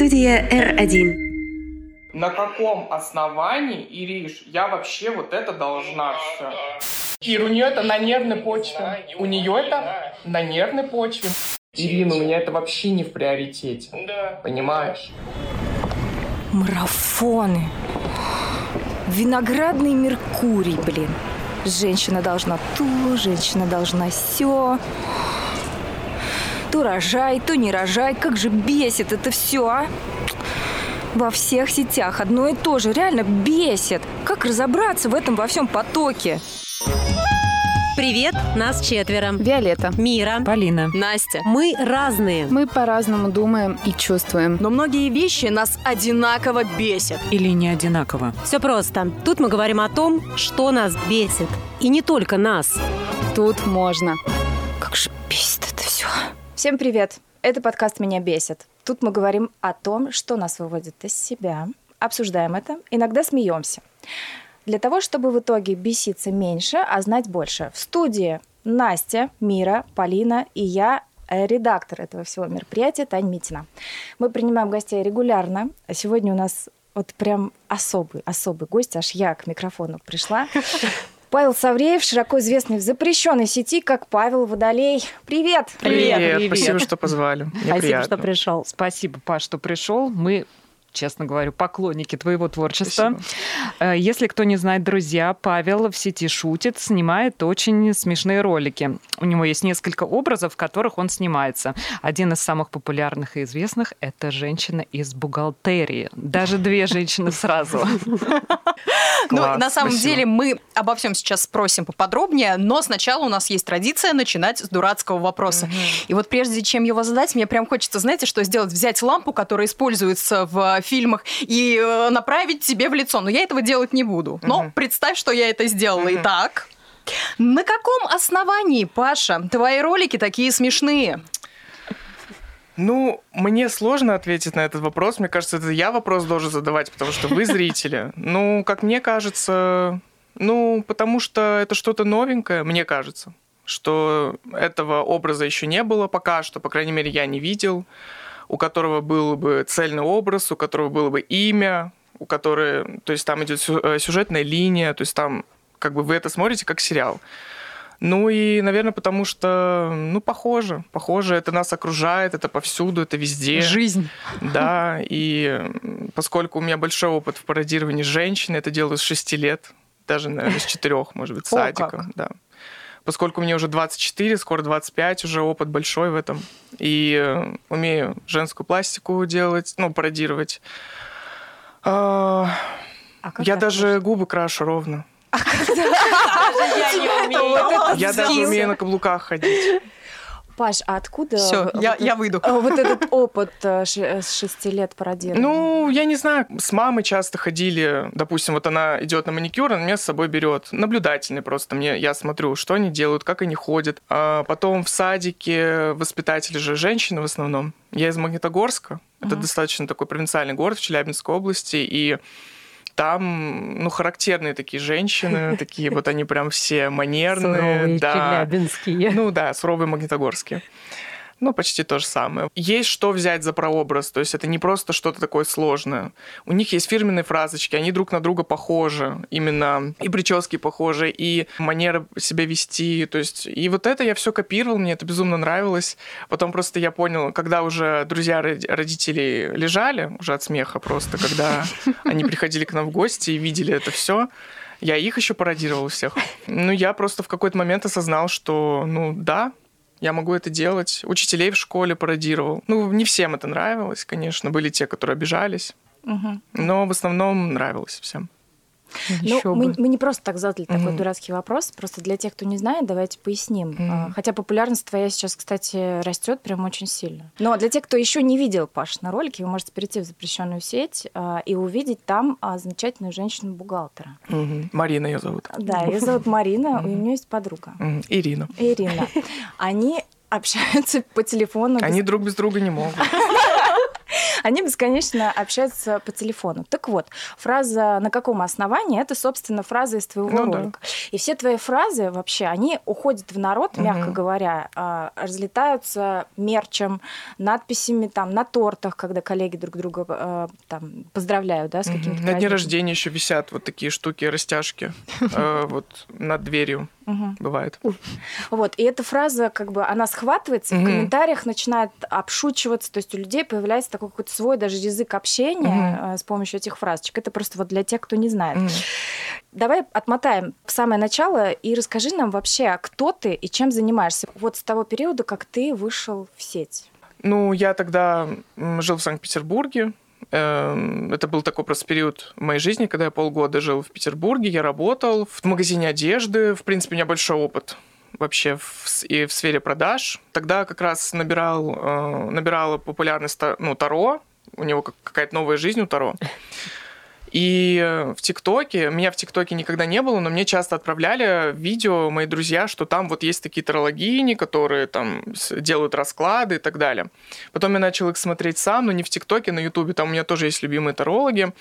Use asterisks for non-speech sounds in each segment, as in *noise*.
Студия R1. На каком основании, Ириш, я вообще вот это должна все? Ир, у нее это на нервной почве. У нее это на нервной почве. Ирина, у меня это вообще не в приоритете. Да. Понимаешь? Марафоны. Виноградный Меркурий, блин. Женщина должна то, женщина должна все. То рожай, то не рожай. Как же бесит это все, а? Во всех сетях одно и то же. Реально бесит. Как разобраться в этом во всем потоке? Привет, нас четверо. Виолетта. Мира. Полина. Настя. Мы разные. Мы по-разному думаем и чувствуем. Но многие вещи нас одинаково бесят. Или не одинаково. Все просто. Тут мы говорим о том, что нас бесит. И не только нас. Тут можно. Как же бесит это все. Всем привет. Это подкаст «Меня бесит». Тут мы говорим о том, что нас выводит из себя, обсуждаем это, иногда смеемся. Для того, чтобы в итоге беситься меньше, а знать больше. В студии Настя, Мира, Полина и я, э, редактор этого всего мероприятия Таня Митина. Мы принимаем гостей регулярно. Сегодня у нас вот прям особый, особый гость, аж я к микрофону пришла. Павел Савреев, широко известный в запрещенной сети как Павел Водолей. Привет! Привет! Привет. Спасибо, что позвали. Мне Спасибо, приятно. что пришел. Спасибо, Паш, что пришел. Мы честно говорю, поклонники твоего творчества. Спасибо. Если кто не знает, друзья, Павел в сети шутит, снимает очень смешные ролики. У него есть несколько образов, в которых он снимается. Один из самых популярных и известных – это женщина из бухгалтерии. Даже две женщины сразу. *laughs* Ну, на самом деле мы обо всем сейчас спросим поподробнее, но сначала у нас есть традиция начинать с дурацкого вопроса. И вот прежде чем его задать, мне прям хочется, знаете, что сделать? Взять лампу, которая используется в фильмах, и э, направить себе в лицо. Но я этого делать не буду. Но представь, что я это сделала. Итак, на каком основании, Паша, твои ролики такие смешные? Ну, мне сложно ответить на этот вопрос. Мне кажется, это я вопрос должен задавать, потому что вы зрители. Ну, как мне кажется, ну, потому что это что-то новенькое, мне кажется, что этого образа еще не было пока что, по крайней мере, я не видел, у которого был бы цельный образ, у которого было бы имя, у которой, то есть там идет сюжетная линия, то есть там как бы вы это смотрите как сериал. Ну и, наверное, потому что, ну, похоже, похоже, это нас окружает, это повсюду, это везде. Жизнь. Да, и поскольку у меня большой опыт в пародировании женщин, это делаю с 6 лет, даже, наверное, с 4, может быть, *laughs* садика. Да. Поскольку мне уже 24, скоро 25, уже опыт большой в этом. И умею женскую пластику делать, ну, пародировать. А, я даже губы крашу ровно. Я не умею. Я даже умею на каблуках ходить. Паш, а откуда Все, я, я выйду. *laughs* вот этот опыт с шести лет пародирования? Ну, я не знаю, с мамой часто ходили, допустим, вот она идет на маникюр, она меня с собой берет. Наблюдательный просто. Мне, я смотрю, что они делают, как они ходят. А потом в садике воспитатели же женщины в основном. Я из Магнитогорска. Это достаточно такой провинциальный город в Челябинской области. И там, ну, характерные такие женщины, *laughs* такие вот они прям все манерные. Суровые, да. Ну да, суровые магнитогорские. Ну, почти то же самое. Есть что взять за прообраз, то есть это не просто что-то такое сложное. У них есть фирменные фразочки, они друг на друга похожи, именно и прически похожи, и манера себя вести, то есть и вот это я все копировал, мне это безумно нравилось. Потом просто я понял, когда уже друзья родителей лежали уже от смеха просто, когда *laughs* они приходили к нам в гости и видели это все, я их еще пародировал всех. Ну, я просто в какой-то момент осознал, что, ну, да, я могу это делать. Учителей в школе пародировал. Ну, не всем это нравилось, конечно. Были те, которые обижались. Угу. Но в основном нравилось всем. Ну, мы, мы не просто так задали mm-hmm. такой дурацкий вопрос, просто для тех, кто не знает, давайте поясним. Mm-hmm. Хотя популярность твоя сейчас, кстати, растет прям очень сильно. Но для тех, кто еще не видел Паш на ролике, вы можете перейти в запрещенную сеть а, и увидеть там а, замечательную женщину-бухгалтера. Mm-hmm. Марина ее зовут. Да, ее зовут Марина, у нее есть подруга. Ирина. Ирина. Они общаются по телефону. Они друг без друга не могут. *laughs* Они бесконечно общаются по телефону. Так вот, фраза «на каком основании» — это, собственно, фраза из твоего ну, ролика. Да. И все твои фразы вообще, они уходят в народ, мягко угу. говоря, а, разлетаются мерчем, надписями там на тортах, когда коллеги друг друга а, там поздравляют, да, с каким-то На дне рождения еще висят вот такие штуки, растяжки э, вот над дверью. Угу. Бывает. Вот, и эта фраза, как бы, она схватывается, угу. в комментариях начинает обшучиваться, то есть у людей появляется такой какой-то свой даже язык общения угу. с помощью этих фразочек. Это просто вот для тех, кто не знает. Угу. Давай отмотаем в самое начало и расскажи нам вообще, кто ты и чем занимаешься. Вот с того периода, как ты вышел в сеть. Ну, я тогда жил в Санкт-Петербурге, это был такой просто период в моей жизни, когда я полгода жил в Петербурге, я работал в магазине одежды. В принципе, у меня большой опыт вообще в, и в сфере продаж. Тогда как раз набирал, э, набирала популярность ну, Таро. У него какая-то новая жизнь у Таро. И э, в ТикТоке, меня в ТикТоке никогда не было, но мне часто отправляли видео мои друзья, что там вот есть такие тарологини, которые там делают расклады и так далее. Потом я начал их смотреть сам, но не в ТикТоке, на Ютубе, там у меня тоже есть любимые тарологи.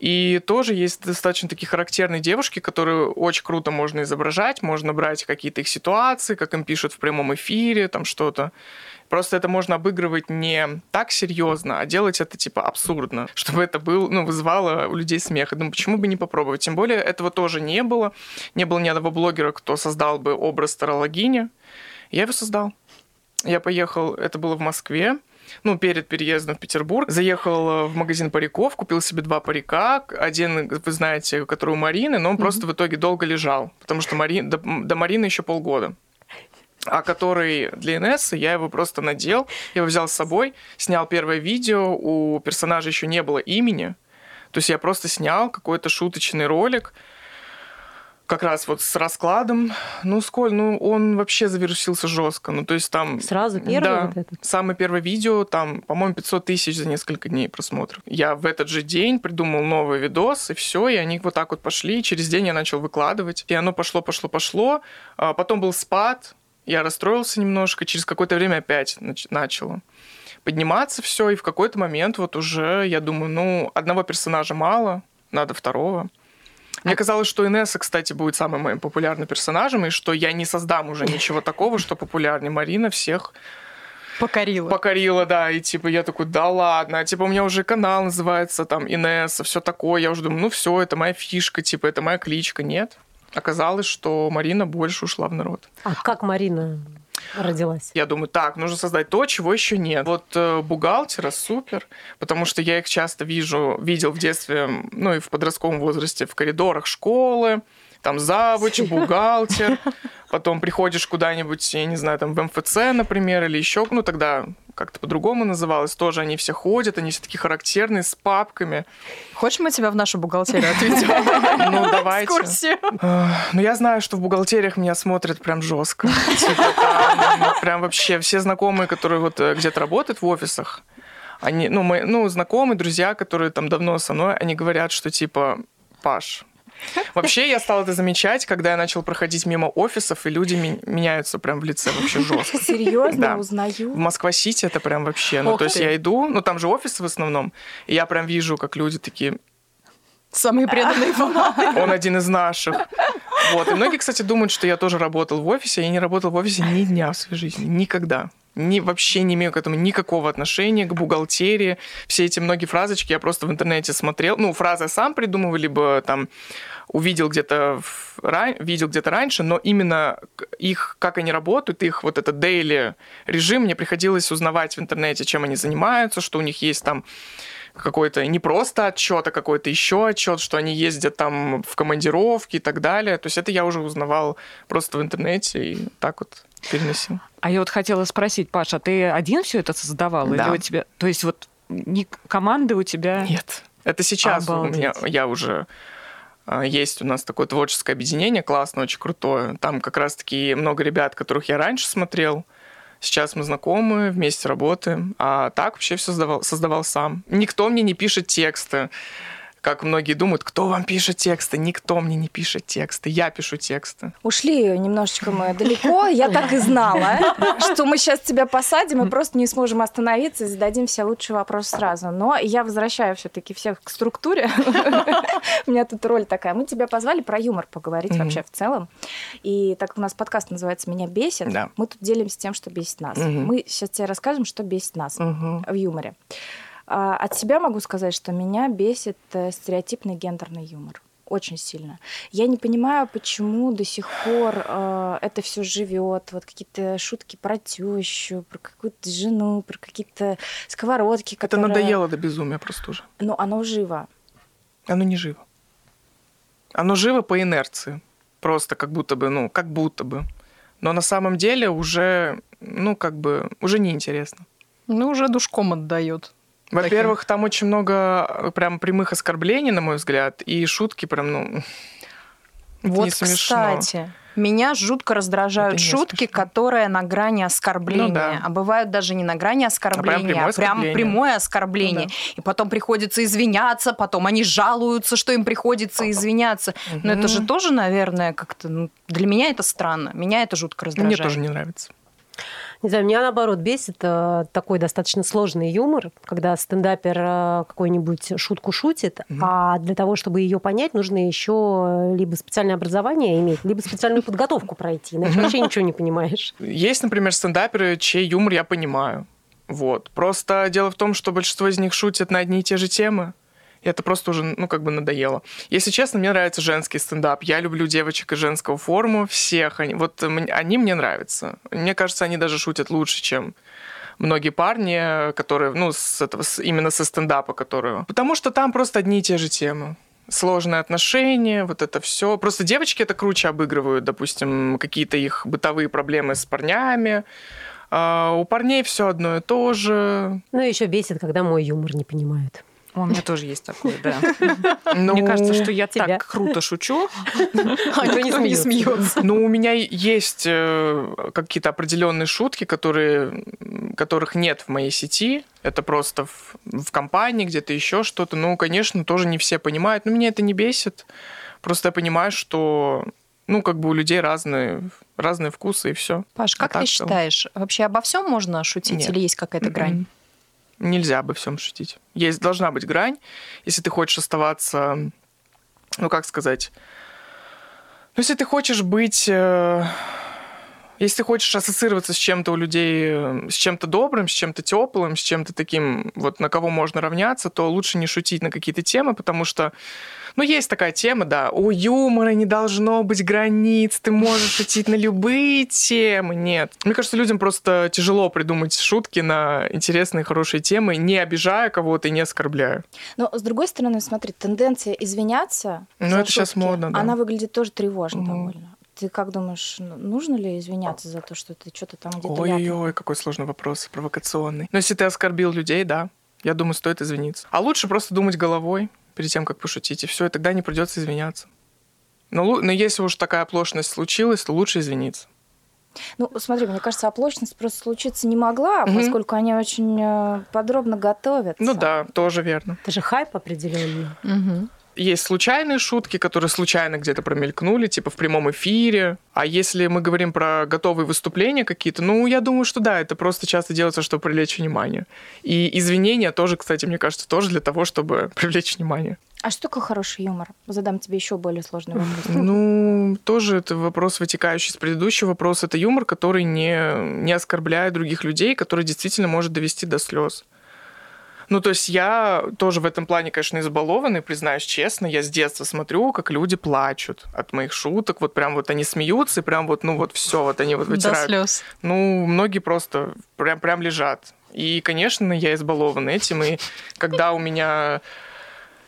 И тоже есть достаточно такие характерные девушки, которые очень круто можно изображать, можно брать какие-то их ситуации, как им пишут в прямом эфире, там что-то. Просто это можно обыгрывать не так серьезно, а делать это типа абсурдно, *laughs* чтобы это был, ну, вызывало у людей смех. И думаю, почему бы не попробовать? Тем более этого тоже не было. Не было ни одного блогера, кто создал бы образ тарологини. Я его создал. Я поехал, это было в Москве, ну, перед переездом в Петербург. Заехал в магазин париков, купил себе два парика. Один, вы знаете, который у Марины, но он mm-hmm. просто в итоге долго лежал, потому что Мари... до, до Марины еще полгода а который для НС, я его просто надел, я его взял с собой, снял первое видео, у персонажа еще не было имени, то есть я просто снял какой-то шуточный ролик, как раз вот с раскладом. Ну, сколь, ну, он вообще завирусился жестко. Ну, то есть там... Сразу первый да, вот этот? самое первое видео, там, по-моему, 500 тысяч за несколько дней просмотров. Я в этот же день придумал новый видос, и все, и они вот так вот пошли. И через день я начал выкладывать. И оно пошло, пошло, пошло. А потом был спад, я расстроился немножко, через какое-то время опять начало подниматься все, и в какой-то момент вот уже я думаю, ну, одного персонажа мало, надо второго. Мне казалось, что Инесса, кстати, будет самым моим популярным персонажем, и что я не создам уже ничего такого, что популярнее. Марина всех Покорила. Покорила, да. И типа я такой, да ладно. Типа у меня уже канал называется там Инесса, все такое. Я уже думаю, ну все, это моя фишка, типа это моя кличка. Нет оказалось, что Марина больше ушла в народ. А как Марина родилась? Я думаю, так, нужно создать то, чего еще нет. Вот э, бухгалтера супер, потому что я их часто вижу, видел в детстве, ну и в подростковом возрасте в коридорах школы, там завуч, бухгалтер, потом приходишь куда-нибудь, я не знаю, там в МФЦ, например, или еще, ну тогда как-то по-другому называлось, тоже они все ходят, они все такие характерные, с папками. Хочешь, мы тебя в нашу бухгалтерию отведем? Ну, давайте. Ну, я знаю, что в бухгалтериях меня смотрят прям жестко. Типа, ну, прям вообще все знакомые, которые вот э, где-то работают в офисах, они, ну, мы, ну, знакомые, друзья, которые там давно со мной, они говорят, что типа, Паш, *laughs* Вообще, я стал это замечать, когда я начал проходить мимо офисов, и люди меняются прям в лице вообще жестко. *laughs* Серьезно? Да. Узнаю? В Москва-Сити это прям вообще. Ну, то есть я иду, ну, там же офисы в основном, и я прям вижу, как люди такие... Самые преданные *laughs* фанаты. Он один из наших. Вот. И многие, кстати, думают, что я тоже работал в офисе. Я не работал в офисе ни дня в своей жизни. Никогда ни, вообще не имею к этому никакого отношения, к бухгалтерии. Все эти многие фразочки я просто в интернете смотрел. Ну, фразы сам придумывал, либо там увидел где-то видел где-то раньше, но именно их, как они работают, их вот этот daily режим, мне приходилось узнавать в интернете, чем они занимаются, что у них есть там какой-то не просто отчет, а какой-то еще отчет, что они ездят там в командировки и так далее. То есть это я уже узнавал просто в интернете и так вот переносил. А я вот хотела спросить, Паша, ты один все это создавал? Да. Или у тебя... То есть вот не команды у тебя... Нет. Это сейчас Обалдеть. у меня, я уже а, есть у нас такое творческое объединение, классное, очень крутое. Там как раз-таки много ребят, которых я раньше смотрел. Сейчас мы знакомы, вместе работаем. А так вообще все создавал, создавал сам. Никто мне не пишет тексты как многие думают, кто вам пишет тексты? Никто мне не пишет тексты, я пишу тексты. Ушли немножечко мы далеко. Я так и знала, что мы сейчас тебя посадим и просто не сможем остановиться и зададим все лучшие вопросы сразу. Но я возвращаю все-таки всех к структуре. У меня тут роль такая. Мы тебя позвали про юмор поговорить вообще в целом. И так у нас подкаст называется «Меня бесит», мы тут делимся тем, что бесит нас. Мы сейчас тебе расскажем, что бесит нас в юморе. А, от себя могу сказать, что меня бесит э, стереотипный гендерный юмор очень сильно. Я не понимаю, почему до сих пор э, это все живет. Вот какие-то шутки про тещу, про какую-то жену, про какие-то сковородки. Которые... Это надоело до безумия просто уже. Но оно живо. Оно не живо. Оно живо по инерции. Просто как будто бы, ну, как будто бы. Но на самом деле уже, ну, как бы, уже неинтересно. Ну, уже душком отдает. Во-первых, там очень много э, прям прямых оскорблений, на мой взгляд, и шутки прям, ну, вот, не кстати, меня жутко раздражают шутки, смешно. которые на грани оскорбления. Ну, да. А бывают даже не на грани оскорбления, а прям прямое а оскорбление. Прям прямое оскорбление. Ну, да. И потом приходится извиняться, потом они жалуются, что им приходится извиняться. Угу. Но это же тоже, наверное, как-то... Ну, для меня это странно. Меня это жутко раздражает. Мне тоже не нравится. Не знаю, меня наоборот бесит э, такой достаточно сложный юмор, когда стендапер э, какую-нибудь шутку шутит, mm а для того, чтобы ее понять, нужно еще либо специальное образование иметь, либо специальную подготовку пройти, иначе вообще ничего не понимаешь. Есть, например, стендаперы, чей юмор я понимаю. Вот. Просто дело в том, что большинство из них шутят на одни и те же темы. И это просто уже, ну, как бы надоело. Если честно, мне нравится женский стендап. Я люблю девочек из женского форума, всех. Они, вот они мне нравятся. Мне кажется, они даже шутят лучше, чем многие парни, которые, ну, с этого, с, именно со стендапа, которые... Потому что там просто одни и те же темы сложные отношения, вот это все. Просто девочки это круче обыгрывают, допустим, какие-то их бытовые проблемы с парнями. А у парней все одно и то же. Ну, еще бесит, когда мой юмор не понимают. У меня тоже есть такое, да. Ну, *laughs* Мне кажется, что я тебя. так круто шучу, *laughs* а никто не смеется. Ну, у меня есть э, какие-то определенные шутки, которые, которых нет в моей сети. Это просто в, в компании, где-то еще что-то. Ну, конечно, тоже не все понимают. Но меня это не бесит. Просто я понимаю, что ну, как бы у людей разные, разные вкусы и все. Паш, как а ты считаешь, вообще обо всем можно шутить Нет. или есть какая-то грань? Нельзя обо всем шутить. Есть, должна быть грань. Если ты хочешь оставаться, ну как сказать, ну если ты хочешь быть, э, если ты хочешь ассоциироваться с чем-то у людей, э, с чем-то добрым, с чем-то теплым, с чем-то таким, вот на кого можно равняться, то лучше не шутить на какие-то темы, потому что ну, есть такая тема, да, у юмора не должно быть границ, ты можешь шутить на любые темы. Нет. Мне кажется, людям просто тяжело придумать шутки на интересные, хорошие темы, не обижая кого-то и не оскорбляя. Но, с другой стороны, смотри, тенденция извиняться Ну, это шутки, сейчас модно, да. Она выглядит тоже тревожно угу. довольно. Ты как думаешь, ну, нужно ли извиняться за то, что ты что-то там где-то Ой-ой, какой сложный вопрос, провокационный. Но если ты оскорбил людей, да, я думаю, стоит извиниться. А лучше просто думать головой, перед тем, как пошутить, и все, и тогда не придется извиняться. Но, но если уж такая оплошность случилась, то лучше извиниться. Ну, смотри, мне кажется, оплошность просто случиться не могла, угу. поскольку они очень э, подробно готовятся. Ну да, тоже верно. Это же хайп определенный. Угу есть случайные шутки, которые случайно где-то промелькнули, типа в прямом эфире. А если мы говорим про готовые выступления какие-то, ну, я думаю, что да, это просто часто делается, чтобы привлечь внимание. И извинения тоже, кстати, мне кажется, тоже для того, чтобы *laughs* привлечь внимание. А что такое хороший юмор? Задам тебе еще более сложный вопрос. *laughs* Ну, тоже это вопрос, вытекающий из предыдущего вопроса. Это юмор, который не, не оскорбляет других людей, который действительно может довести до слез. Ну, то есть я тоже в этом плане, конечно, избалованный, признаюсь честно. Я с детства смотрю, как люди плачут от моих шуток. Вот прям вот они смеются, и прям вот, ну вот все, вот они вот вытирают. До слез. Ну, многие просто прям, прям лежат. И, конечно, я избалован этим. И когда у меня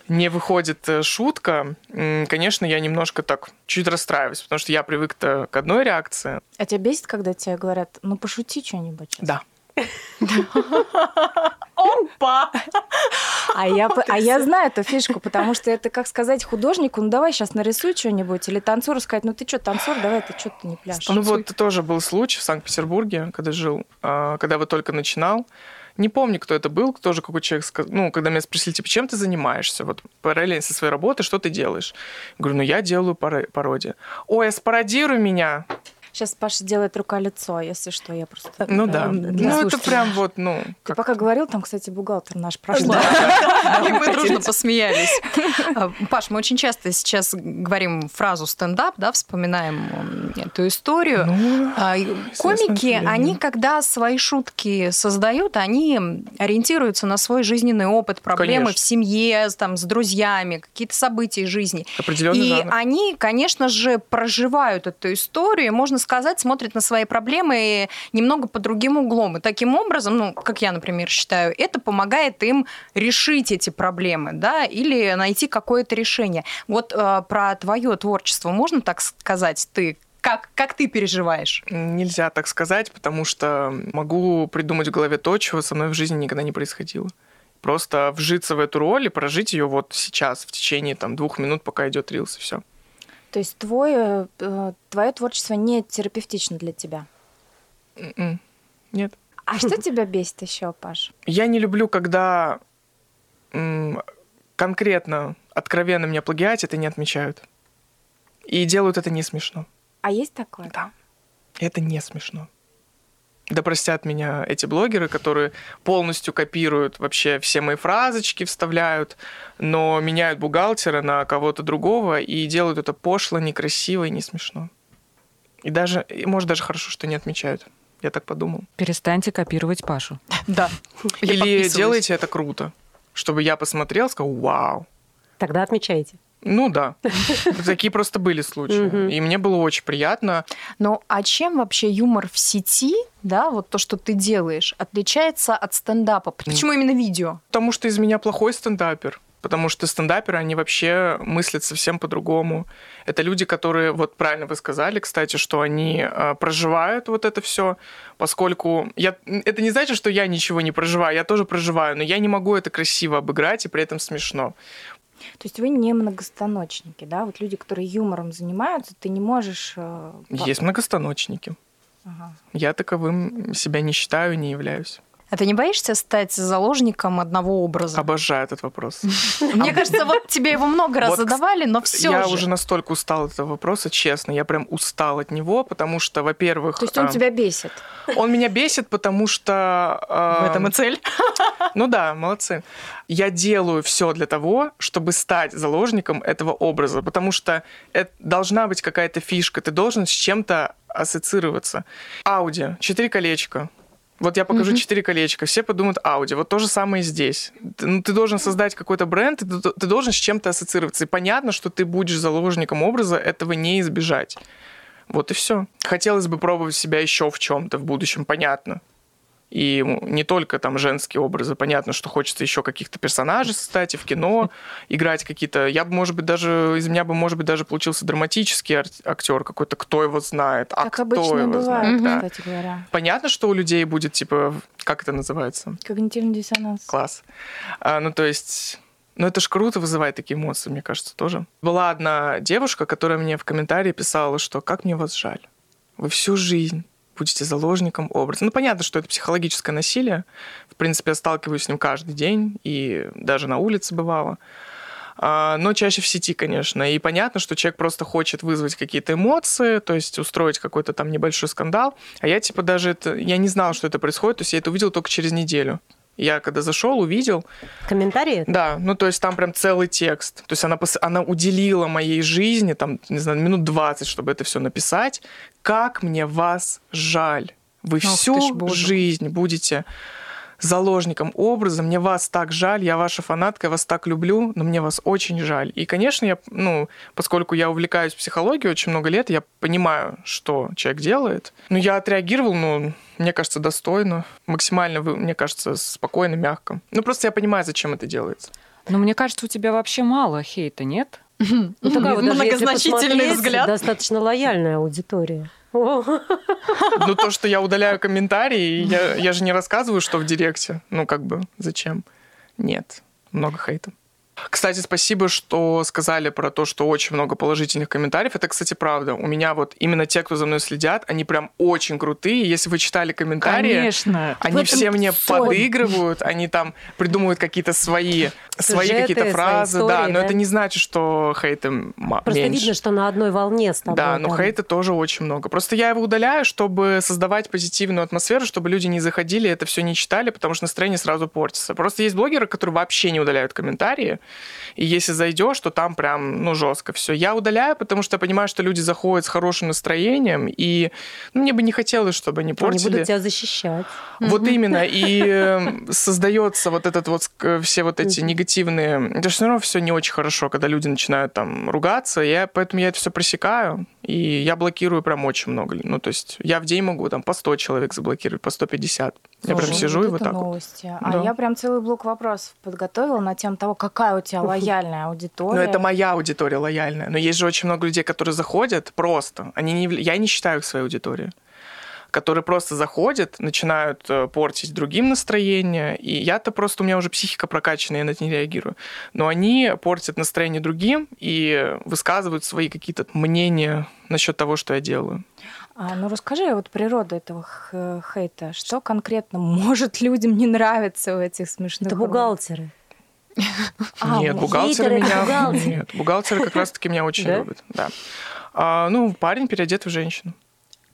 не выходит э, шутка, конечно, я немножко так чуть расстраиваюсь, потому что я привык к одной реакции. А тебя бесит, когда тебе говорят, ну пошути что-нибудь? Да. Опа! А я, а я знаю эту фишку, потому что это как сказать художнику, ну давай сейчас нарисуй что-нибудь, или танцору сказать, ну ты что, танцор, давай ты что-то не пляшешь. Ну вот тоже был случай в Санкт-Петербурге, когда жил, а, когда вот только начинал. Не помню, кто это был, тоже какой человек сказал. Ну, когда меня спросили, типа, чем ты занимаешься? Вот параллельно со своей работой, что ты делаешь? Я говорю, ну, я делаю пародию. Ой, а спародируй меня. Сейчас Паша делает рука-лицо, если что, я просто... Ну да, ну это прям вот, ну... Ты пока говорил, там, кстати, бухгалтер наш прошла. И мы дружно посмеялись. А, Паш, мы очень часто сейчас говорим фразу стендап, да, вспоминаем эту историю. Ну, а, комики, они, когда свои шутки создают, они ориентируются на свой жизненный опыт, проблемы в семье, там, с друзьями, какие-то события жизни. И они, конечно же, проживают эту историю, можно сказать, смотрит на свои проблемы немного по другим углом. И таким образом, ну, как я, например, считаю, это помогает им решить эти проблемы, да, или найти какое-то решение. Вот э, про твое творчество можно так сказать? Ты как, как ты переживаешь? Нельзя так сказать, потому что могу придумать в голове то, чего со мной в жизни никогда не происходило. Просто вжиться в эту роль и прожить ее вот сейчас, в течение там, двух минут, пока идет рилс, и все. То есть твое, э, твое творчество не терапевтично для тебя? М-м. Нет. А что тебя бесит еще, Паш? Я не люблю, когда конкретно, откровенно меня плагиатят и не отмечают. И делают это не смешно. А есть такое? Да. Это не смешно. Да простят меня эти блогеры, которые полностью копируют вообще все мои фразочки, вставляют, но меняют бухгалтера на кого-то другого и делают это пошло, некрасиво и не смешно. И даже, и может, даже хорошо, что не отмечают. Я так подумал. Перестаньте копировать Пашу. Да. Или делайте это круто, чтобы я посмотрел, сказал, вау. Тогда отмечайте. Ну да. *laughs* Такие просто были случаи. И мне было очень приятно. Ну а чем вообще юмор в сети, да, вот то, что ты делаешь, отличается от стендапа? Почему именно видео? Потому что из меня плохой стендапер потому что стендаперы, они вообще мыслят совсем по-другому. Это люди, которые, вот правильно вы сказали, кстати, что они э, проживают вот это все, поскольку я, это не значит, что я ничего не проживаю, я тоже проживаю, но я не могу это красиво обыграть и при этом смешно. То есть вы не многостаночники, да? Вот люди, которые юмором занимаются, ты не можешь... Э, Есть многостаночники. Ага. Я таковым себя не считаю, не являюсь. А ты не боишься стать заложником одного образа? Обожаю этот вопрос. *laughs* Мне кажется, вот тебе его много раз задавали, но все Я уже настолько устал от этого вопроса, честно. Я прям устал от него, потому что, во-первых... То есть он а, тебя бесит? Он меня бесит, потому что... В этом и цель. *laughs* Ну да, молодцы. Я делаю все для того, чтобы стать заложником этого образа, потому что это должна быть какая-то фишка, ты должен с чем-то ассоциироваться. Ауди, четыре колечка, вот я покажу четыре mm-hmm. колечка, все подумают Audi. Вот то же самое здесь. Ты, ну, ты должен создать какой-то бренд, ты, ты должен с чем-то ассоциироваться. И понятно, что ты будешь заложником образа, этого не избежать. Вот и все. Хотелось бы пробовать себя еще в чем-то в будущем, понятно. И не только там женские образы. Понятно, что хочется еще каких-то персонажей создать и в кино *laughs* играть какие-то. Я бы, может быть, даже из меня бы, может быть, даже получился драматический актер какой-то, кто его знает. А как кто обычно его бывает, знает, да. кстати говоря. Понятно, что у людей будет, типа, как это называется? Когнитивный диссонанс. Класс. А, ну, то есть... Ну, это ж круто вызывает такие эмоции, мне кажется, тоже. Была одна девушка, которая мне в комментарии писала, что «как мне вас жаль. Вы всю жизнь будете заложником образа. Ну, понятно, что это психологическое насилие. В принципе, я сталкиваюсь с ним каждый день, и даже на улице бывало. А, но чаще в сети, конечно. И понятно, что человек просто хочет вызвать какие-то эмоции, то есть устроить какой-то там небольшой скандал. А я, типа, даже это... Я не знал, что это происходит, то есть я это увидел только через неделю. Я когда зашел, увидел. Комментарии? Да, ну то есть там прям целый текст. То есть она, она уделила моей жизни, там, не знаю, минут 20, чтобы это все написать. Как мне вас жаль. Вы Ох, всю жизнь будете заложником образа. Мне вас так жаль, я ваша фанатка, я вас так люблю, но мне вас очень жаль. И, конечно, я, ну, поскольку я увлекаюсь психологией очень много лет, я понимаю, что человек делает. Но я отреагировал, ну, мне кажется, достойно, максимально, мне кажется, спокойно, мягко. Ну, просто я понимаю, зачем это делается. Но мне кажется, у тебя вообще мало хейта, нет? *laughs* Ну, такая вот, многозначительный взгляд. Достаточно лояльная аудитория. *laughs* Ну, то, что я удаляю комментарии, я, я же не рассказываю, что в директе. Ну, как бы, зачем? Нет, много хейта. Кстати, спасибо, что сказали про то, что очень много положительных комментариев. Это, кстати, правда. У меня вот именно те, кто за мной следят, они прям очень крутые. Если вы читали комментарии, Конечно. они все мне соль. подыгрывают, они там придумывают какие-то свои, свои какие-то фразы. Истории, да, но да? это не значит, что хейта Просто меньше. видно, что на одной волне с тобой. Да, но там. хейта тоже очень много. Просто я его удаляю, чтобы создавать позитивную атмосферу, чтобы люди не заходили, это все не читали, потому что настроение сразу портится. Просто есть блогеры, которые вообще не удаляют комментарии, и если зайдешь, то там прям, ну, жестко все. Я удаляю, потому что я понимаю, что люди заходят с хорошим настроением, и ну, мне бы не хотелось, чтобы они портили. Они будут тебя защищать. Вот именно. И *laughs* эм, создается вот этот вот все вот эти негативные... Это все равно все не очень хорошо, когда люди начинают там ругаться. Я, поэтому я это все пресекаю, и я блокирую прям очень много. Ну, то есть я в день могу там по 100 человек заблокировать, по 150. Слушай, я прям сижу вот и вот так новости. Вот. А да. я прям целый блок вопросов подготовила на тему того, какая у тебя лояльная аудитория. Ну, это моя аудитория лояльная. Но есть же очень много людей, которые заходят просто. Они не, я не считаю их своей аудиторией которые просто заходят, начинают э, портить другим настроение, и я-то просто, у меня уже психика прокачана, я на это не реагирую. Но они портят настроение другим и высказывают свои какие-то мнения насчет того, что я делаю. А, ну расскажи вот природу этого хейта. Что конкретно может *laughs* людям не нравиться в этих смешных? Это бухгалтеры. А, Нет, бухгалтеры меня... Нет, бухгалтеры как раз-таки меня очень любят. Да. А, ну, парень переодет в женщину.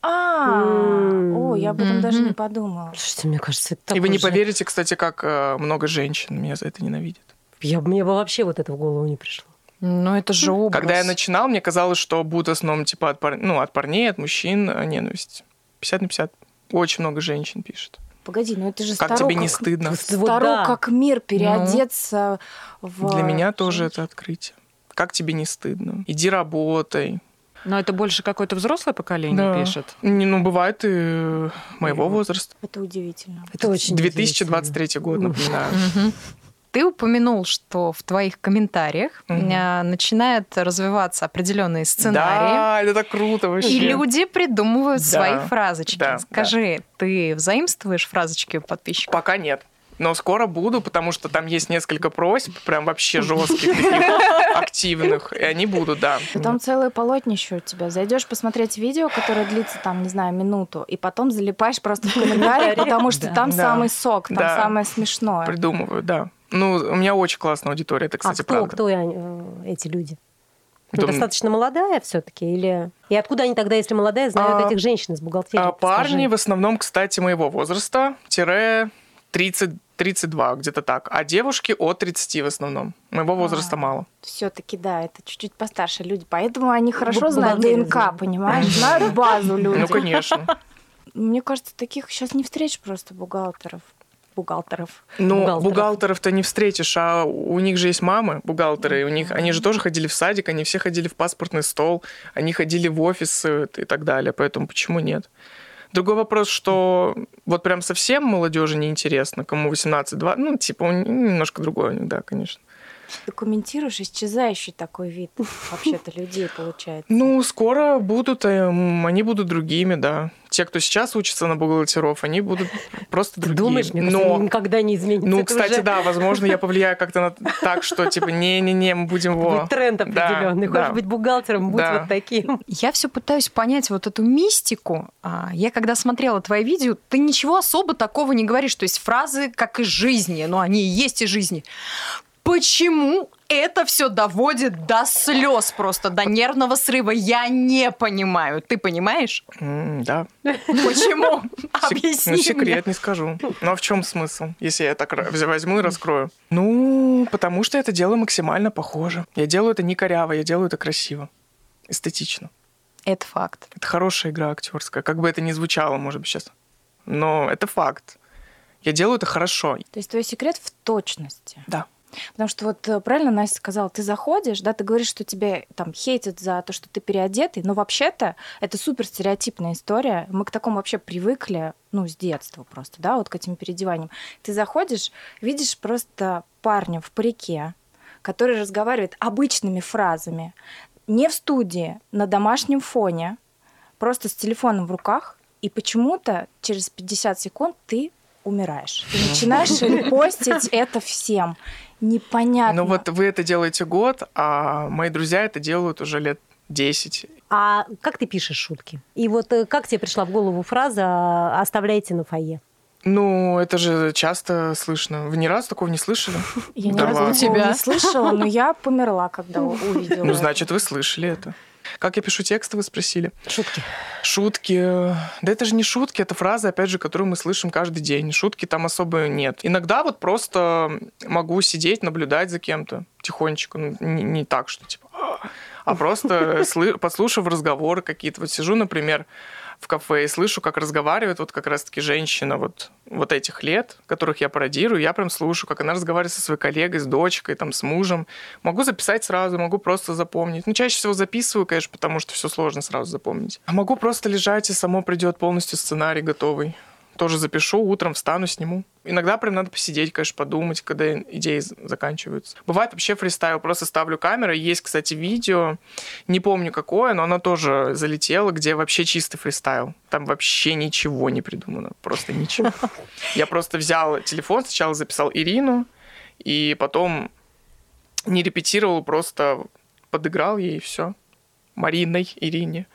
А, о, я об этом даже не подумала. Слушайте, мне кажется, это И вы не поверите, кстати, как э, много женщин меня за это ненавидят. Я, мне бы вообще вот это в голову не пришло. Ну, это же образ. Когда я начинал, мне казалось, что будет в основном типа от, пар... ну, от парней, от мужчин э, ненависть. 50 на 50. Очень много женщин пишет. Погоди, ну это же Как старо, тебе не как... стыдно? Старо, да. как мир, переодеться ну, в... Для меня тоже это открытие. Как тебе не стыдно? Иди работай, но это больше какое-то взрослое поколение да. пишет. Не, ну, бывает и моего возраста. Это удивительно. Это очень 2023 год, напоминаю. Ты упомянул, что в твоих комментариях угу. начинает развиваться определенные сценарии. Да, это так круто вообще. И люди придумывают да, свои фразочки. Да, Скажи, да. ты взаимствуешь фразочки у подписчиков? Пока нет но скоро буду, потому что там есть несколько просьб, прям вообще жестких, *laughs* активных, и они будут, да. Там целое полотнище у тебя. Зайдешь посмотреть видео, которое длится там, не знаю, минуту, и потом залипаешь просто в комментариях, *laughs* потому что там самый сок, там самое смешное. Придумываю, да. Ну, у меня очень классная аудитория, это, кстати, а кто, правда. кто э, эти люди? Ну, Дом... достаточно молодая все-таки или и откуда они тогда, если молодая, знают а, этих женщин из бухгалтерии? А, парни скажи? в основном, кстати, моего возраста, тире 30 32, где-то так. А девушки от 30 в основном. Моего возраста а, мало. Все-таки, да, это чуть-чуть постарше люди. Поэтому они хорошо знают ДНК, понимаешь? Знают базу люди. Ну, конечно. Мне кажется, таких сейчас не встретишь просто бухгалтеров бухгалтеров. Ну, бухгалтеров-то не встретишь, а у них же есть мамы, бухгалтеры, у них, они же тоже ходили в садик, они все ходили в паспортный стол, они ходили в офисы и так далее, поэтому почему нет? Другой вопрос, что вот прям совсем молодежи неинтересно, кому 18-20, ну, типа, немножко другой у них, да, конечно. Документируешь исчезающий такой вид вообще-то людей, получается. Ну, скоро будут, эм, они будут другими, да те, кто сейчас учится на бухгалтеров, они будут просто другие. Думаешь, мне Но... никогда не изменится. Ну, кстати, уже... да, возможно, я повлияю как-то на... так, что типа не-не-не, мы будем его... Будет тренд определенный. Да, Хочешь да. быть бухгалтером, будь да. вот таким. Я все пытаюсь понять вот эту мистику. А, я когда смотрела твои видео, ты ничего особо такого не говоришь. То есть фразы как из жизни, но они и есть из жизни. Почему это все доводит до слез просто, до нервного срыва. Я не понимаю. Ты понимаешь? Mm, да. Почему? *laughs* Объясни. Ну, секрет не скажу. Ну, а в чем смысл, если я так возьму и раскрою? Ну, потому что это дело максимально похоже. Я делаю это не коряво, я делаю это красиво, эстетично. Это факт. Это хорошая игра актерская, как бы это ни звучало, может быть, сейчас. Но это факт. Я делаю это хорошо. То есть твой секрет в точности. Да. Потому что вот э, правильно Настя сказала, ты заходишь, да, ты говоришь, что тебя там хейтят за то, что ты переодетый, но вообще-то это супер стереотипная история. Мы к такому вообще привыкли, ну, с детства просто, да, вот к этим переодеваниям. Ты заходишь, видишь просто парня в парике, который разговаривает обычными фразами, не в студии, на домашнем фоне, просто с телефоном в руках, и почему-то через 50 секунд ты умираешь. Ты начинаешь *laughs* репостить это всем. Непонятно. Ну вот вы это делаете год, а мои друзья это делают уже лет 10. А как ты пишешь шутки? И вот э, как тебе пришла в голову фраза «оставляйте на фойе»? Ну, это же часто слышно. Вы ни разу такого не слышали? Я ни разу такого не слышала, но я померла, когда *laughs* увидела. Ну, значит, вы слышали это. Как я пишу тексты, вы спросили? Шутки. Шутки. Да это же не шутки, это фразы, опять же, которую мы слышим каждый день. Шутки там особо нет. Иногда вот просто могу сидеть, наблюдать за кем-то тихонечко. Ну, не, не так, что типа... А просто послушав разговоры какие-то. Вот сижу, например, в кафе и слышу, как разговаривает вот как раз-таки женщина вот, вот этих лет, которых я пародирую, я прям слушаю, как она разговаривает со своей коллегой, с дочкой, там, с мужем. Могу записать сразу, могу просто запомнить. Ну, чаще всего записываю, конечно, потому что все сложно сразу запомнить. А могу просто лежать, и само придет полностью сценарий готовый тоже запишу, утром встану, сниму. Иногда прям надо посидеть, конечно, подумать, когда идеи заканчиваются. Бывает вообще фристайл, просто ставлю камеру. Есть, кстати, видео, не помню какое, но оно тоже залетело, где вообще чистый фристайл. Там вообще ничего не придумано, просто ничего. Я просто взял телефон, сначала записал Ирину, и потом не репетировал, просто подыграл ей, и все. Мариной Ирине.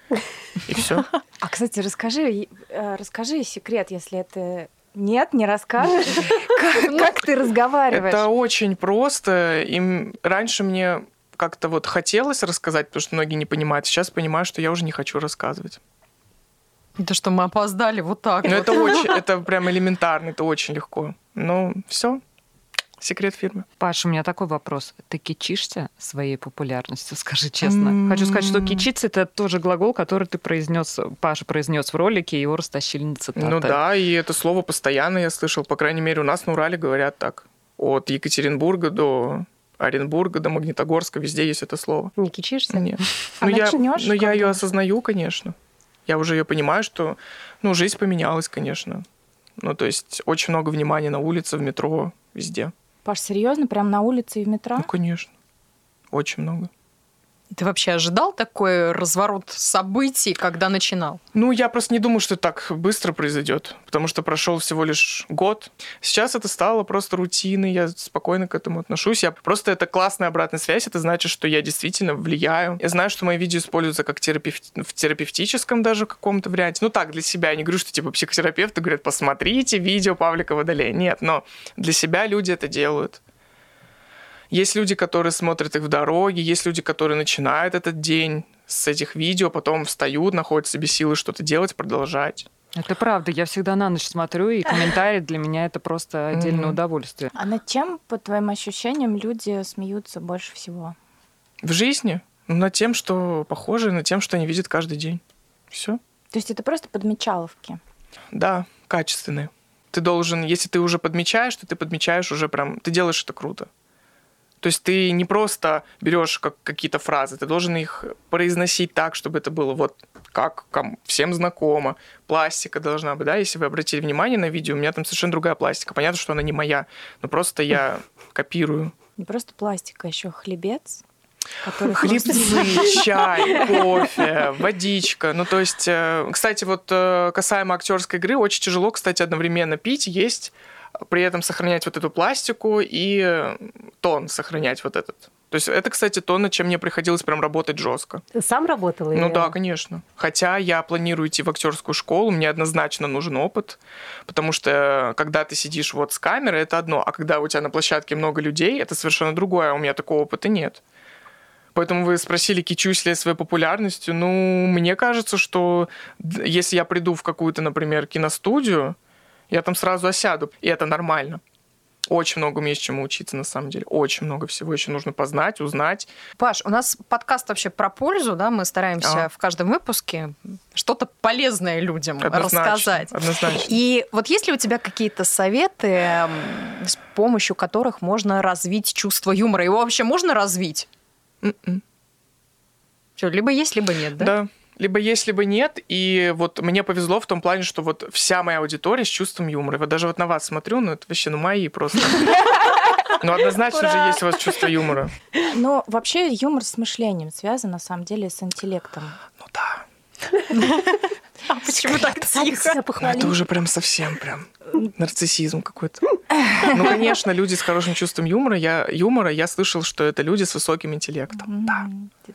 И все. А, кстати, расскажи, э, расскажи секрет, если это нет, не расскажешь. Как, как ты разговариваешь? Это очень просто. Им раньше мне как-то вот хотелось рассказать, потому что многие не понимают. Сейчас понимаю, что я уже не хочу рассказывать. Это что, мы опоздали вот так. Ну, вот. это очень, это прям элементарно, это очень легко. Ну, все, секрет фирмы. Паша, у меня такой вопрос. Ты кичишься своей популярностью, скажи честно? Mm-hmm. Хочу сказать, что кичиться это тоже глагол, который ты произнес, Паша произнес в ролике, его растащили на цитаты. Ну да, и это слово постоянно я слышал. По крайней мере, у нас на Урале говорят так. От Екатеринбурга до Оренбурга до Магнитогорска, везде есть это слово. Не кичишься? Нет. А ну, я, ну, я ее осознаю, конечно. Я уже ее понимаю, что ну, жизнь поменялась, конечно. Ну, то есть очень много внимания на улице, в метро, везде. Паш, серьезно, прям на улице и в метро? Ну, конечно. Очень много. Ты вообще ожидал такой разворот событий, когда начинал? Ну, я просто не думаю, что так быстро произойдет, потому что прошел всего лишь год. Сейчас это стало просто рутиной, я спокойно к этому отношусь. Я просто это классная обратная связь, это значит, что я действительно влияю. Я знаю, что мои видео используются как терапев... в терапевтическом даже каком-то варианте. Ну так, для себя. Я не говорю, что типа психотерапевты говорят, посмотрите видео Павлика Водолея. Нет, но для себя люди это делают. Есть люди, которые смотрят их в дороге, есть люди, которые начинают этот день с этих видео, потом встают, находят себе силы что-то делать, продолжать. Это правда. Я всегда на ночь смотрю, и комментарии для меня это просто отдельное удовольствие. А над чем, по твоим ощущениям, люди смеются больше всего? В жизни? Ну, над тем, что похоже, над тем, что они видят каждый день. Все. То есть это просто подмечаловки? Да, качественные. Ты должен, если ты уже подмечаешь, то ты подмечаешь уже прям, ты делаешь это круто. То есть ты не просто берешь как какие-то фразы, ты должен их произносить так, чтобы это было вот как всем знакомо. Пластика должна быть, да, если вы обратили внимание на видео, у меня там совершенно другая пластика. Понятно, что она не моя, но просто я *laughs* копирую. Не просто пластика, еще хлебец. Хлебцы, *laughs* чай, кофе, водичка. Ну, то есть, э, кстати, вот э, касаемо актерской игры, очень тяжело, кстати, одновременно пить, есть при этом сохранять вот эту пластику и тон сохранять вот этот. То есть это, кстати, то, над чем мне приходилось прям работать жестко. Ты сам работал? Или... Ну да, конечно. Хотя я планирую идти в актерскую школу, мне однозначно нужен опыт, потому что когда ты сидишь вот с камерой, это одно, а когда у тебя на площадке много людей, это совершенно другое, а у меня такого опыта нет. Поэтому вы спросили, кичусь ли я своей популярностью. Ну, мне кажется, что если я приду в какую-то, например, киностудию, я там сразу осяду, и это нормально. Очень много есть чему учиться, на самом деле. Очень много всего еще нужно познать, узнать. Паш, у нас подкаст вообще про пользу, да? Мы стараемся а. в каждом выпуске что-то полезное людям однозначно, рассказать. Однозначно. И вот есть ли у тебя какие-то советы, с помощью которых можно развить чувство юмора? Его вообще можно развить? Mm-mm. М-м. Все, либо есть, либо нет, да? Да либо есть, либо нет. И вот мне повезло в том плане, что вот вся моя аудитория с чувством юмора. Вот даже вот на вас смотрю, ну это вообще, ну мои просто. Ну, однозначно же есть у вас чувство юмора. Но вообще юмор с мышлением связан, на самом деле, с интеллектом. Ну да. А почему так тихо? Ну, это уже прям совсем прям нарциссизм какой-то. Ну, конечно, люди с хорошим чувством юмора. Я, юмора, я слышал, что это люди с высоким интеллектом. Да.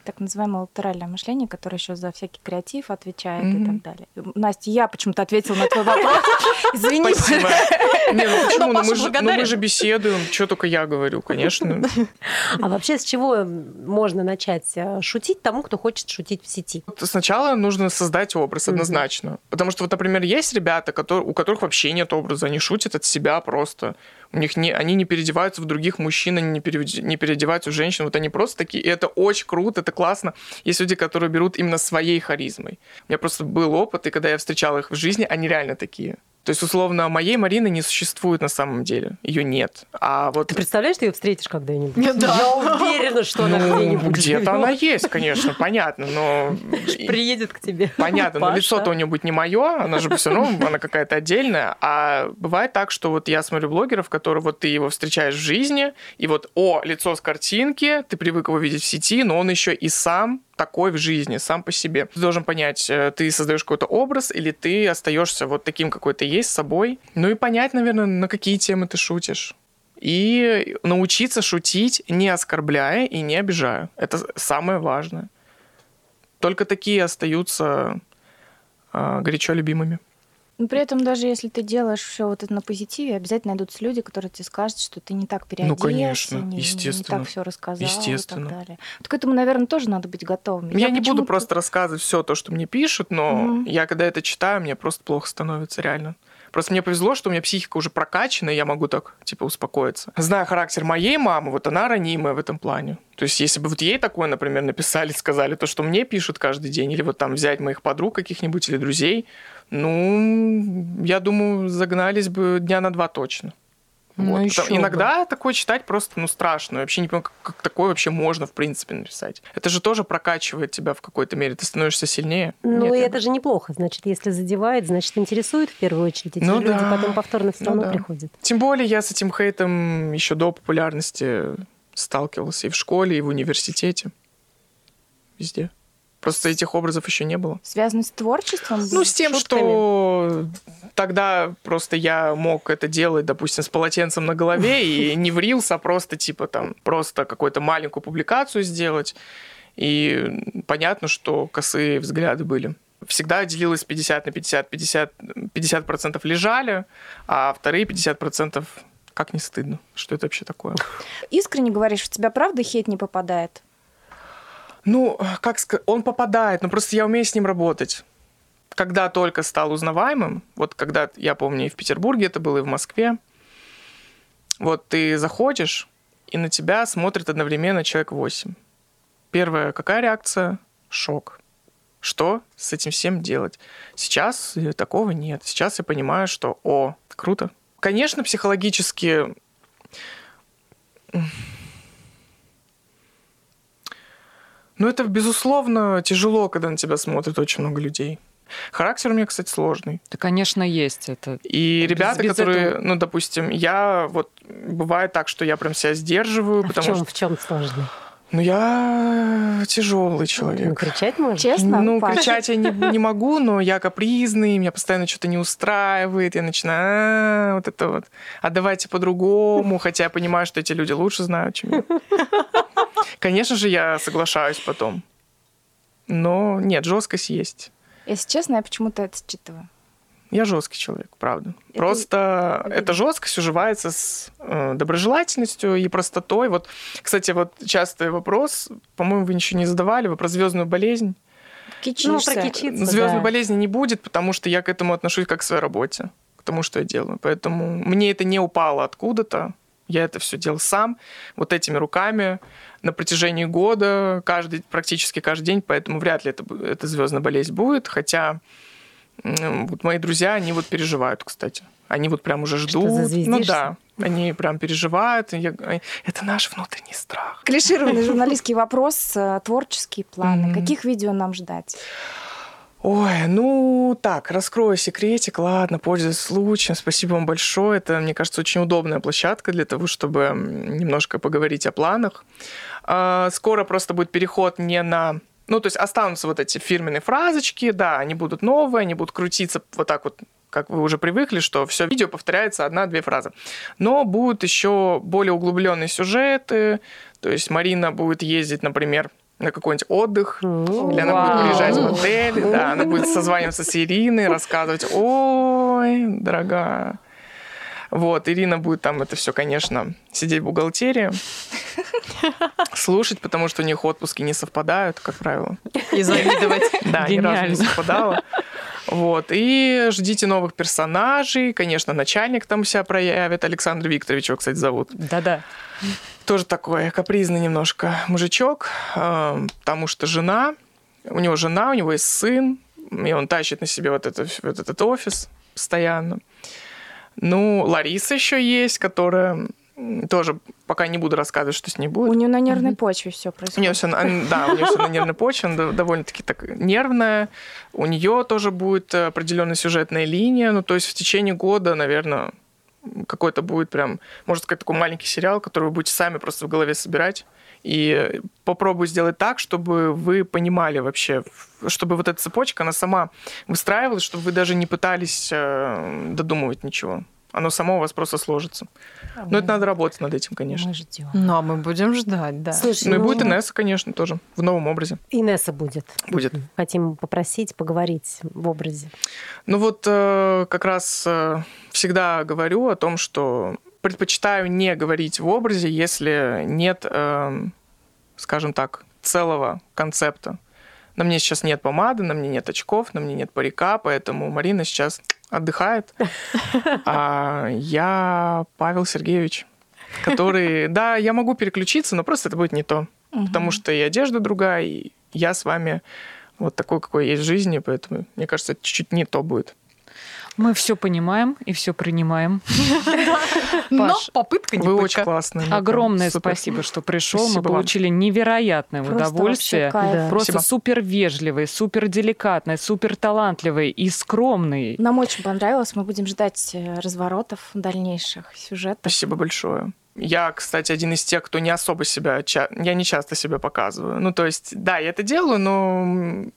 Так называемое латеральное мышление, которое еще за всякий креатив отвечает mm-hmm. и так далее. Настя, я почему-то ответила на твой вопрос. *laughs* Извини. Спасибо. Не, ну почему? Ну мы, же, ну мы же беседуем. Что только я говорю, конечно. А вообще с чего можно начать э, шутить тому, кто хочет шутить в сети? Сначала нужно создать образ однозначно. Потому что вот, например, есть ребята, которые, у которых вообще нет образа. Они шутят от себя просто. У них не, они не переодеваются в других мужчин, они не, пере, не переодеваются в женщин. Вот они просто такие. И это очень круто, это классно. Есть люди, которые берут именно своей харизмой. У меня просто был опыт, и когда я встречал их в жизни, они реально такие. То есть, условно, моей Марины не существует на самом деле. Ее нет. А вот... Ты представляешь, ты ее встретишь когда-нибудь? Да. Я уверена, что она ну, где-нибудь Где-то она есть, конечно, понятно, но... Приедет к тебе. Понятно, но лицо-то у нее будет не мое, она же все равно, она какая-то отдельная. А бывает так, что вот я смотрю блогеров, которые вот ты его встречаешь в жизни, и вот, о, лицо с картинки, ты привык его видеть в сети, но он еще и сам такой в жизни сам по себе. Ты должен понять, э, ты создаешь какой-то образ или ты остаешься вот таким, какой ты есть, собой. Ну и понять, наверное, на какие темы ты шутишь. И научиться шутить, не оскорбляя и не обижая. Это самое важное. Только такие остаются э, горячо любимыми. Но при этом даже если ты делаешь все вот это на позитиве, обязательно найдутся люди, которые тебе скажут, что ты не так переоделся, ну, конечно, не, естественно. не так все рассказал естественно. и так далее. Вот к этому, наверное, тоже надо быть готовым. Я, я не буду просто рассказывать все то, что мне пишут, но mm я когда это читаю, мне просто плохо становится реально. Просто мне повезло, что у меня психика уже прокачана, и я могу так, типа, успокоиться. Зная характер моей мамы, вот она ранимая в этом плане. То есть, если бы вот ей такое, например, написали, *laughs* сказали, то, что мне пишут каждый день, или вот там взять моих подруг каких-нибудь или друзей, ну, я думаю, загнались бы дня на два точно. Ну, вот. еще Иногда бы. такое читать просто, ну, страшно. Я вообще не понимаю, как, как такое вообще можно, в принципе, написать. Это же тоже прокачивает тебя в какой-то мере. Ты становишься сильнее. Ну, Нет, и это же неплохо. Значит, если задевает, значит, интересует в первую очередь. Эти ну, люди да. потом повторно все равно ну, да. приходят. Тем более я с этим хейтом еще до популярности сталкивался и в школе, и в университете. Везде. Просто этих образов еще не было. Связано с творчеством? Ну, с тем, шутками? что тогда просто я мог это делать, допустим, с полотенцем на голове *laughs* и не врился, а просто типа там просто какую-то маленькую публикацию сделать. И понятно, что косые взгляды были. Всегда делилось 50 на 50. 50, 50% лежали, а вторые 50% как не стыдно. Что это вообще такое? Искренне говоришь, в тебя правда хейт не попадает? Ну, как сказать, он попадает, но просто я умею с ним работать. Когда только стал узнаваемым, вот когда, я помню, и в Петербурге это было, и в Москве, вот ты заходишь, и на тебя смотрит одновременно человек 8. Первая какая реакция? Шок. Что с этим всем делать? Сейчас такого нет. Сейчас я понимаю, что, о, круто. Конечно, психологически ну, это, безусловно, тяжело, когда на тебя смотрит очень много людей. Характер у меня, кстати, сложный. Да, конечно, есть это. И без, ребята, без которые, этого... ну, допустим, я вот бывает так, что я прям себя сдерживаю, а потому в чем, что в чем сложный? Ну, я тяжелый человек. Ну, кричать можно? Честно? Ну, Паша? кричать я не, не могу, но я капризный, меня постоянно что-то не устраивает, я начинаю, а, вот это вот, а давайте по-другому, хотя я понимаю, что эти люди лучше знают, чем я. *laughs* *laughs* Конечно же, я соглашаюсь потом. Но нет, жесткость есть. Если честно, я почему-то это считываю. Я жесткий человек, правда. Это... Просто это... эта жесткость уживается с э, доброжелательностью и простотой. Вот, кстати, вот частый вопрос, по-моему, вы ничего не задавали, вы про звездную болезнь. Кичишься. Ну, про Звездной да. болезни не будет, потому что я к этому отношусь как к своей работе, к тому, что я делаю. Поэтому мне это не упало откуда-то. Я это все делал сам, вот этими руками на протяжении года, каждый, практически каждый день, поэтому вряд ли это, эта звездная болезнь будет. Хотя вот мои друзья, они вот переживают, кстати. Они вот прям уже ждут. Ну да, они прям переживают. Я, это наш внутренний страх. Клишированный *laughs* журналистский вопрос, э, творческие планы. Mm-hmm. Каких видео нам ждать? Ой, ну так, раскрою секретик, ладно, пользуясь случаем. Спасибо вам большое. Это, мне кажется, очень удобная площадка для того, чтобы немножко поговорить о планах. А, скоро просто будет переход не на ну, то есть останутся вот эти фирменные фразочки, да, они будут новые, они будут крутиться вот так вот как вы уже привыкли, что все видео повторяется одна-две фразы. Но будут еще более углубленные сюжеты. То есть Марина будет ездить, например, на какой-нибудь отдых, или она будет приезжать в отель, да, она будет созваниваться с Ириной, рассказывать, ой, дорогая, вот, Ирина будет там это все, конечно, сидеть в бухгалтерии, слушать, потому что у них отпуски не совпадают, как правило. И завидовать. Да, ни разу не совпадало. Вот. И ждите новых персонажей. Конечно, начальник там себя проявит. Александр Викторович его, кстати, зовут. Да-да. Тоже такой капризный немножко мужичок, э, потому что жена, у него жена, у него есть сын, и он тащит на себе вот, это, вот этот офис постоянно. Ну, Лариса еще есть, которая тоже пока не буду рассказывать, что с ней будет. У нее на нервной почве все происходит. У нее все, да, у нее все на нервной почве, она довольно-таки так нервная. У нее тоже будет определенная сюжетная линия. Ну, то есть в течение года, наверное, какой-то будет прям, можно сказать, такой маленький сериал, который вы будете сами просто в голове собирать. И попробую сделать так, чтобы вы понимали вообще, чтобы вот эта цепочка, она сама выстраивалась, чтобы вы даже не пытались э, додумывать ничего. Оно само у вас просто сложится. А Но мы... это надо работать над этим, конечно. Мы ждем. Ну, а мы будем ждать, да. Слушай, ну, ну и будет Инесса, конечно, тоже, в новом образе. Инесса будет. Будет. Хотим попросить поговорить в образе. Ну вот э, как раз э, всегда говорю о том, что предпочитаю не говорить в образе, если нет, э, скажем так, целого концепта. На мне сейчас нет помады, на мне нет очков, на мне нет парика, поэтому Марина сейчас отдыхает. А я Павел Сергеевич, который... Да, я могу переключиться, но просто это будет не то. Потому что и одежда другая, и я с вами вот такой, какой есть в жизни, поэтому, мне кажется, это чуть-чуть не то будет. Мы все понимаем и все принимаем. *laughs* Но попытка не Вы очень классные. Огромное спасибо, что пришел. Мы получили невероятное удовольствие. Просто супер вежливый, супер деликатный, супер талантливый и скромный. Нам очень понравилось. Мы будем ждать э, разворотов дальнейших сюжетов. Спасибо большое. Я, кстати, один из тех, кто не особо себя... Я не часто себя показываю. Ну, то есть, да, я это делаю, но,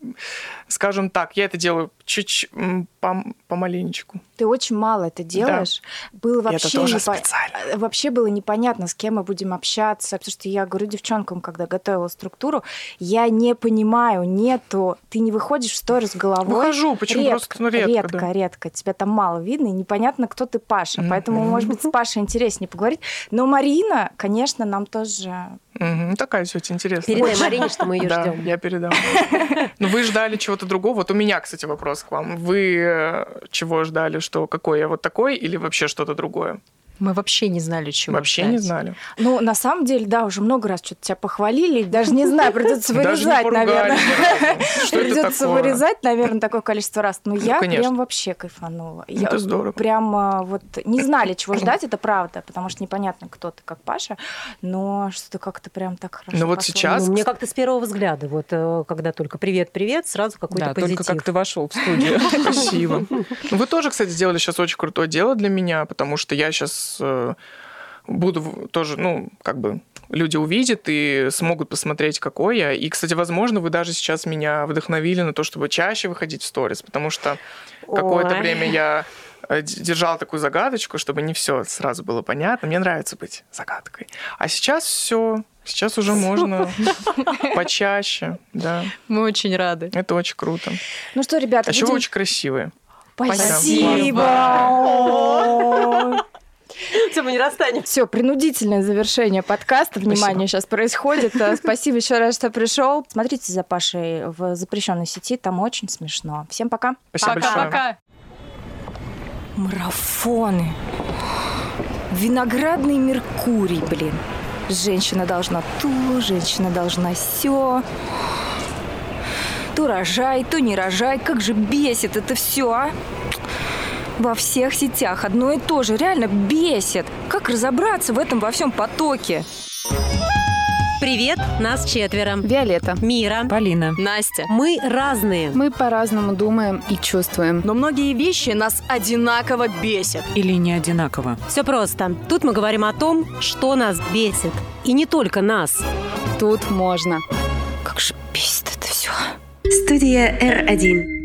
скажем так, я это делаю чуть-чуть пом помаленечку. Ты очень мало это делаешь. Да. Было вообще, это тоже непо... специально. вообще было непонятно, с кем мы будем общаться, потому что я говорю девчонкам, когда готовила структуру, я не понимаю, нету, ты не выходишь в сторис головой. Выхожу, почему редко, просто ну, редко. Редко, да. редко. Тебя там мало видно, и непонятно, кто ты Паша. Mm-hmm. Поэтому, может быть, с *laughs* Пашей интереснее поговорить. Но Марина, конечно, нам тоже Угу, такая тетя интересная. Передай Марине, что мы ее *laughs* да, ждем. Я передам. Ну, вы ждали чего-то другого. Вот у меня, кстати, вопрос к вам. Вы э, чего ждали? Что какой я вот такой или вообще что-то другое? Мы вообще не знали, чего Вообще ждать. не знали. Ну, на самом деле, да, уже много раз что-то тебя похвалили, даже не знаю, придется *laughs* вырезать, наверное. *laughs* Придется вырезать, наверное, такое количество раз. Но я прям вообще кайфанула. Это здорово. Прям вот не знали, чего *clears throat* ждать, это правда, потому что непонятно, кто ты, как Паша, но что-то как-то прям так хорошо Ну вот сейчас... Мне как-то с первого взгляда, вот э, когда только привет-привет, сразу какой-то позитив. только как ты вошел в студию. *laughs* Спасибо. Вы тоже, кстати, сделали сейчас очень крутое дело для меня, потому что я сейчас Э, буду тоже, ну, как бы люди увидят и смогут посмотреть, какой я. И, кстати, возможно, вы даже сейчас меня вдохновили на то, чтобы чаще выходить в сторис, потому что какое-то время я э, держал такую загадочку, чтобы не все сразу было понятно. Мне нравится быть загадкой. А сейчас все. Сейчас уже можно *laughs* почаще, да. Мы очень рады. Это очень круто. Ну что, ребята, а еще вы очень красивые. Спасибо. *laughs* Все, мы не расстанемся. Все, принудительное завершение подкаста. Внимание, сейчас происходит. Э, спасибо еще раз, что пришел. Смотрите за Пашей в запрещенной сети, там очень смешно. Всем пока. Спасибо пока, большое. Пока. Марафоны. Виноградный Меркурий, блин. Женщина должна то, женщина должна все. То рожай, то не рожай. Как же бесит это все, а? Во всех сетях одно и то же. Реально бесит. Как разобраться в этом во всем потоке? Привет, нас четверо. Виолетта. Мира. Полина. Настя. Мы разные. Мы по-разному думаем и чувствуем. Но многие вещи нас одинаково бесят. Или не одинаково. Все просто. Тут мы говорим о том, что нас бесит. И не только нас. Тут можно. Как же бесит это все. Студия R1.